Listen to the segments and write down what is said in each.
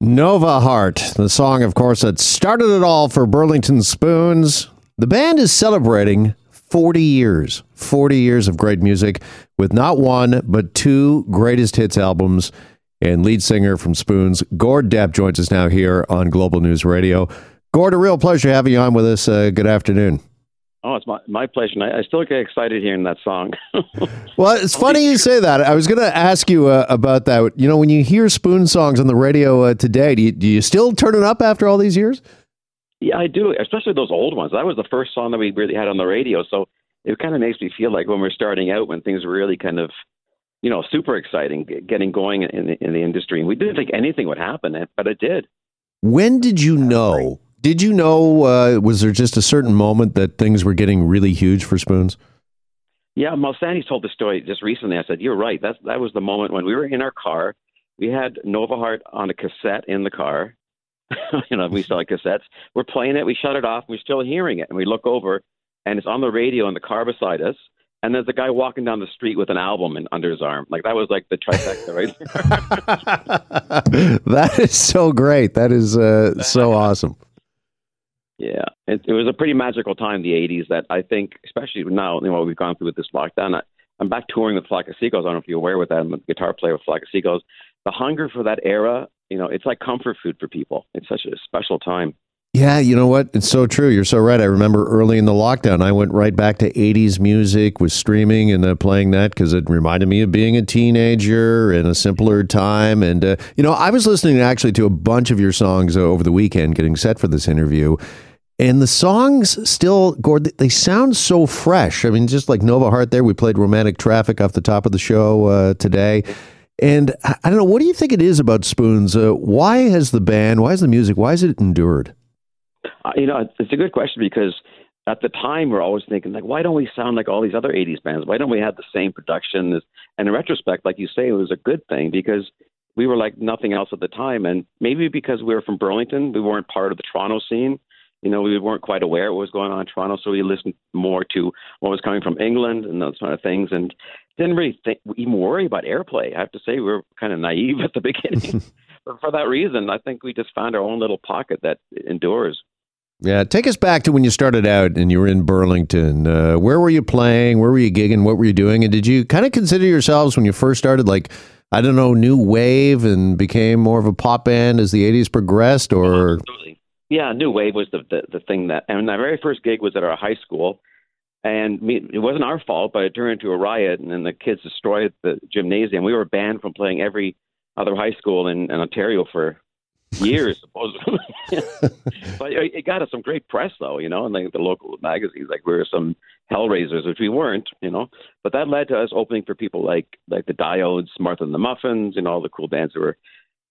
Nova Heart, the song, of course, that started it all for Burlington Spoons. The band is celebrating 40 years, 40 years of great music with not one, but two greatest hits albums. And lead singer from Spoons, Gord Depp, joins us now here on Global News Radio. Gord, a real pleasure having you on with us. Uh, good afternoon. Oh, it's my, my pleasure. I, I still get excited hearing that song. well, it's funny you say that. I was going to ask you uh, about that. You know, when you hear Spoon songs on the radio uh, today, do you, do you still turn it up after all these years? Yeah, I do, especially those old ones. That was the first song that we really had on the radio. So it kind of makes me feel like when we're starting out, when things were really kind of, you know, super exciting, getting going in the, in the industry. And we didn't think anything would happen, but it did. When did you know did you know? Uh, was there just a certain moment that things were getting really huge for Spoons? Yeah, well, Sandy told the story just recently. I said, "You're right. That's that was the moment when we were in our car. We had Nova Heart on a cassette in the car. you know, we saw cassettes. We're playing it. We shut it off. We're still hearing it, and we look over, and it's on the radio in the car beside us and there's a guy walking down the street with an album in, under his arm. Like that was like the trifecta, right? that is so great. That is uh, so awesome. Yeah, it, it was a pretty magical time, the '80s. That I think, especially now, you know, we've gone through with this lockdown. I, I'm back touring with Flock of Seagulls. I don't know if you're aware with that. I'm a guitar player with Flock of Seagulls. The hunger for that era, you know, it's like comfort food for people. It's such a special time. Yeah, you know what? It's so true. You're so right. I remember early in the lockdown, I went right back to 80s music, was streaming and uh, playing that because it reminded me of being a teenager and a simpler time. And, uh, you know, I was listening actually to a bunch of your songs over the weekend getting set for this interview. And the songs still, Gord, they sound so fresh. I mean, just like Nova Heart there, we played Romantic Traffic off the top of the show uh, today. And I don't know, what do you think it is about Spoons? Uh, why has the band, why is the music, why has it endured? Uh, you know, it's a good question because at the time we're always thinking like, why don't we sound like all these other '80s bands? Why don't we have the same production? And in retrospect, like you say, it was a good thing because we were like nothing else at the time, and maybe because we were from Burlington, we weren't part of the Toronto scene. You know, we weren't quite aware what was going on in Toronto, so we listened more to what was coming from England and those kind of things, and didn't really think, even worry about airplay. I have to say, we were kind of naive at the beginning. but for that reason, I think we just found our own little pocket that endures. Yeah, take us back to when you started out and you were in Burlington. Uh, where were you playing? Where were you gigging? What were you doing? And did you kind of consider yourselves when you first started, like I don't know, new wave and became more of a pop band as the '80s progressed, or? Absolutely. Yeah, new wave was the, the the thing that, and my very first gig was at our high school, and me, it wasn't our fault, but it turned into a riot, and then the kids destroyed the gymnasium. We were banned from playing every other high school in, in Ontario for years, supposedly. but it got us some great press, though, you know, in the, the local magazines. Like we were some hellraisers, which we weren't, you know. But that led to us opening for people like like the Diodes, Martha and the Muffins, and all the cool bands that were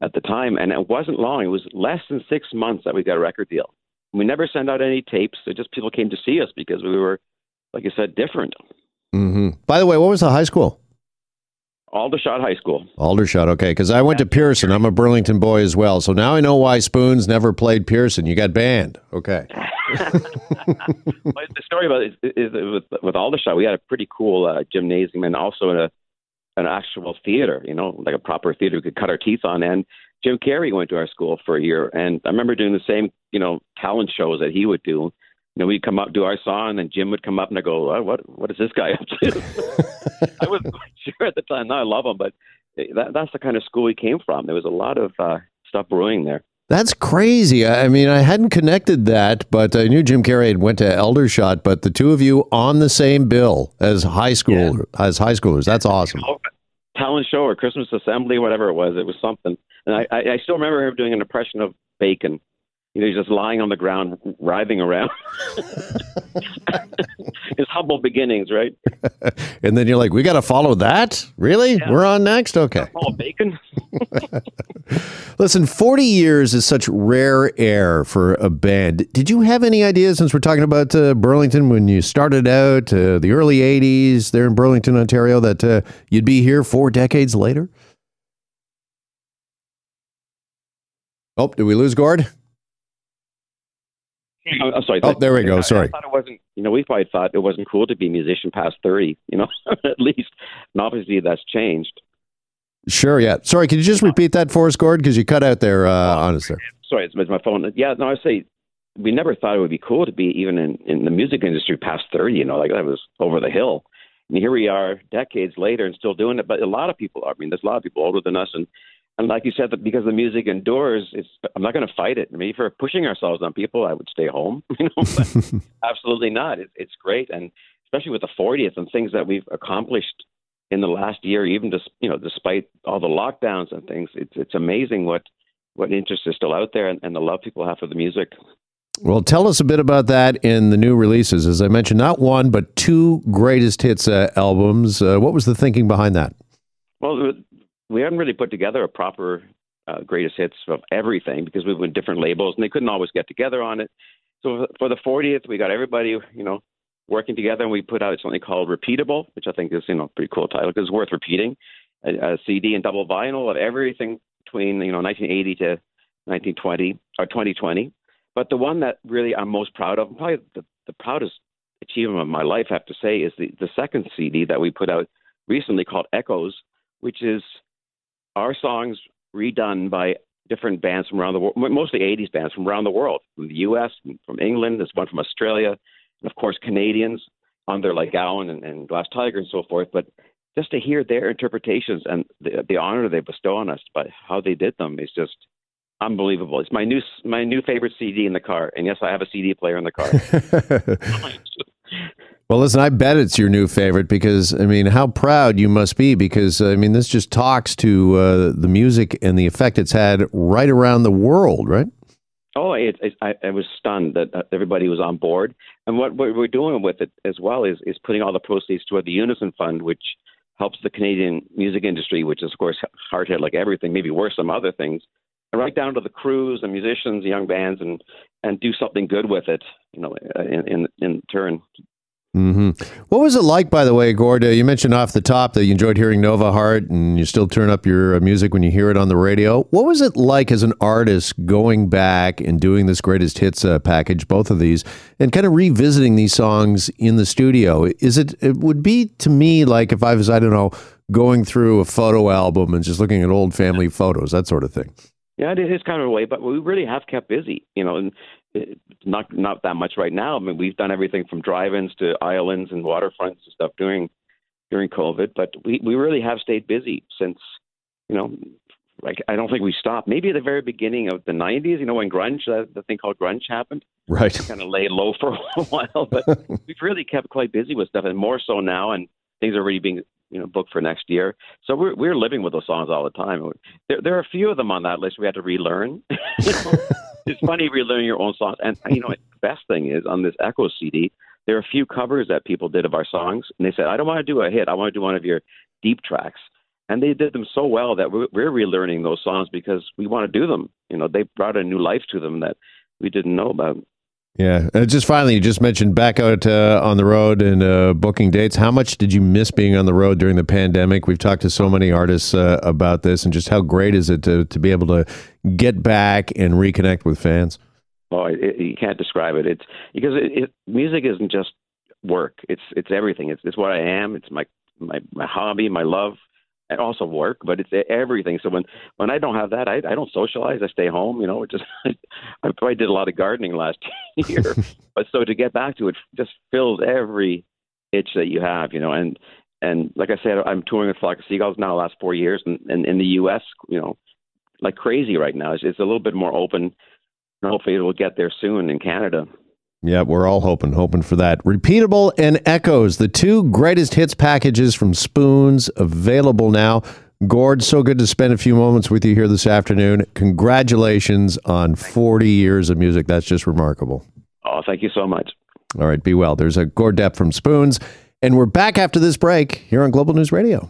at the time. And it wasn't long; it was less than six months that we got a record deal. We never sent out any tapes. It just people came to see us because we were, like I said, different. Mm-hmm. By the way, what was the high school? Aldershot High School. Aldershot, okay. Because I went to Pearson. I'm a Burlington boy as well. So now I know why Spoons never played Pearson. You got banned. Okay. the story about it is, is, with, with Aldershot, we had a pretty cool uh, gymnasium and also a, an actual theater, you know, like a proper theater we could cut our teeth on. And Jim Carrey went to our school for a year. And I remember doing the same, you know, talent shows that he would do you know, we'd come up, do our song, and Jim would come up and I go, oh, "What? What is this guy up to?" I wasn't quite sure at the time. Now I love him, but that, that's the kind of school he came from. There was a lot of uh, stuff brewing there. That's crazy. I mean, I hadn't connected that, but I knew Jim Carrey had went to Aldershot. But the two of you on the same bill as high school yeah. as high schoolers. That's awesome. Talent show or Christmas assembly, whatever it was, it was something. And I, I, still remember him doing an impression of bacon you know, he's just lying on the ground, writhing around. His humble beginnings, right? and then you're like, we got to follow that? Really? Yeah. We're on next? Okay. Follow bacon. Listen, 40 years is such rare air for a band. Did you have any idea, since we're talking about uh, Burlington, when you started out, uh, the early 80s there in Burlington, Ontario, that uh, you'd be here four decades later? Oh, did we lose Gord? I'm sorry. Oh, there we go. Sorry. I thought it wasn't. You know, we probably thought it wasn't cool to be a musician past thirty. You know, at least, and obviously that's changed. Sure, yeah. Sorry, Can you just repeat that for us, Gord? Because you cut out there uh, on us there. Sorry, it's my phone. Yeah, no, I say we never thought it would be cool to be even in, in the music industry past 30, you know, like that was over the hill. And here we are decades later and still doing it. But a lot of people, are I mean, there's a lot of people older than us. And, and like you said, that because the music endures, it's, I'm not going to fight it. I mean, if we're pushing ourselves on people, I would stay home, you know, but absolutely not. It, it's great. And especially with the 40th and things that we've accomplished in the last year, even just, you know, despite all the lockdowns and things, it's, it's amazing what, what interest is still out there and, and the love people have for the music. Well, tell us a bit about that in the new releases. As I mentioned, not one, but two greatest hits uh, albums. Uh, what was the thinking behind that? Well, we hadn't really put together a proper uh, greatest hits of everything because we in different labels and they couldn't always get together on it. So for the 40th, we got everybody, you know, working together and we put out something called Repeatable, which I think is, you know, pretty cool title because it's worth repeating. A, a CD and double vinyl of everything between, you know, 1980 to 1920 or 2020 but the one that really I'm most proud of, probably the, the proudest achievement of my life, I have to say, is the, the second CD that we put out recently called Echoes, which is our songs redone by different bands from around the world, mostly 80s bands from around the world, from the U.S., from England, there's one from Australia, and of course Canadians on their like Gowan and, and Glass Tiger and so forth. But just to hear their interpretations and the, the honor they bestow on us by how they did them is just unbelievable. It's my new my new favorite CD in the car, and yes, I have a CD player in the car. well, listen, I bet it's your new favorite because I mean, how proud you must be because I mean, this just talks to uh, the music and the effect it's had right around the world, right? Oh, it, it, I, I was stunned that uh, everybody was on board, and what, we're doing with it as well is is putting all the proceeds toward the Unison Fund, which helps the Canadian music industry, which is of course hard hit like everything, maybe worse some other things right down to the crews and musicians, young bands, and and do something good with it. You know, in in, in turn. Mm-hmm. What was it like, by the way, Gorda? You mentioned off the top that you enjoyed hearing Nova Heart, and you still turn up your uh, music when you hear it on the radio. What was it like as an artist going back and doing this greatest hits uh, package, both of these, and kind of revisiting these songs in the studio? Is it? It would be to me like if I was, I don't know, going through a photo album and just looking at old family photos, that sort of thing. Yeah, it is kind of a way, but we really have kept busy, you know, and not not that much right now. I mean, we've done everything from drive-ins to islands and waterfronts and stuff during during COVID, but we we really have stayed busy since, you know, like I don't think we stopped. Maybe at the very beginning of the '90s, you know, when grunge, uh, the thing called grunge happened, right? Kind of laid low for a while, but we've really kept quite busy with stuff, and more so now. And things are already being you know booked for next year. So we're we're living with those songs all the time. There there are a few of them on that list we had to relearn. it's funny relearning your own songs, and you know the best thing is on this Echo CD. There are a few covers that people did of our songs, and they said, "I don't want to do a hit. I want to do one of your deep tracks." And they did them so well that we're, we're relearning those songs because we want to do them. You know, they brought a new life to them that we didn't know about. Yeah. Uh, just finally, you just mentioned back out uh, on the road and uh, booking dates. How much did you miss being on the road during the pandemic? We've talked to so many artists uh, about this, and just how great is it to, to be able to get back and reconnect with fans? Oh, it, you can't describe it. It's because it, music isn't just work. It's it's everything. It's it's what I am. It's my my my hobby, my love and also work, but it's everything. So when when I don't have that, I I don't socialize. I stay home. You know, it just I probably did a lot of gardening last year. but so to get back to it, just fills every itch that you have. You know, and and like I said, I'm touring with Flock of Seagulls now the last four years, and, and in the U.S., you know, like crazy right now. It's, it's a little bit more open. Hopefully, it will get there soon in Canada. Yeah, we're all hoping, hoping for that. Repeatable and Echoes, the two greatest hits packages from Spoons, available now. Gord, so good to spend a few moments with you here this afternoon. Congratulations on 40 years of music. That's just remarkable. Oh, thank you so much. All right, be well. There's a Gord Depp from Spoons. And we're back after this break here on Global News Radio.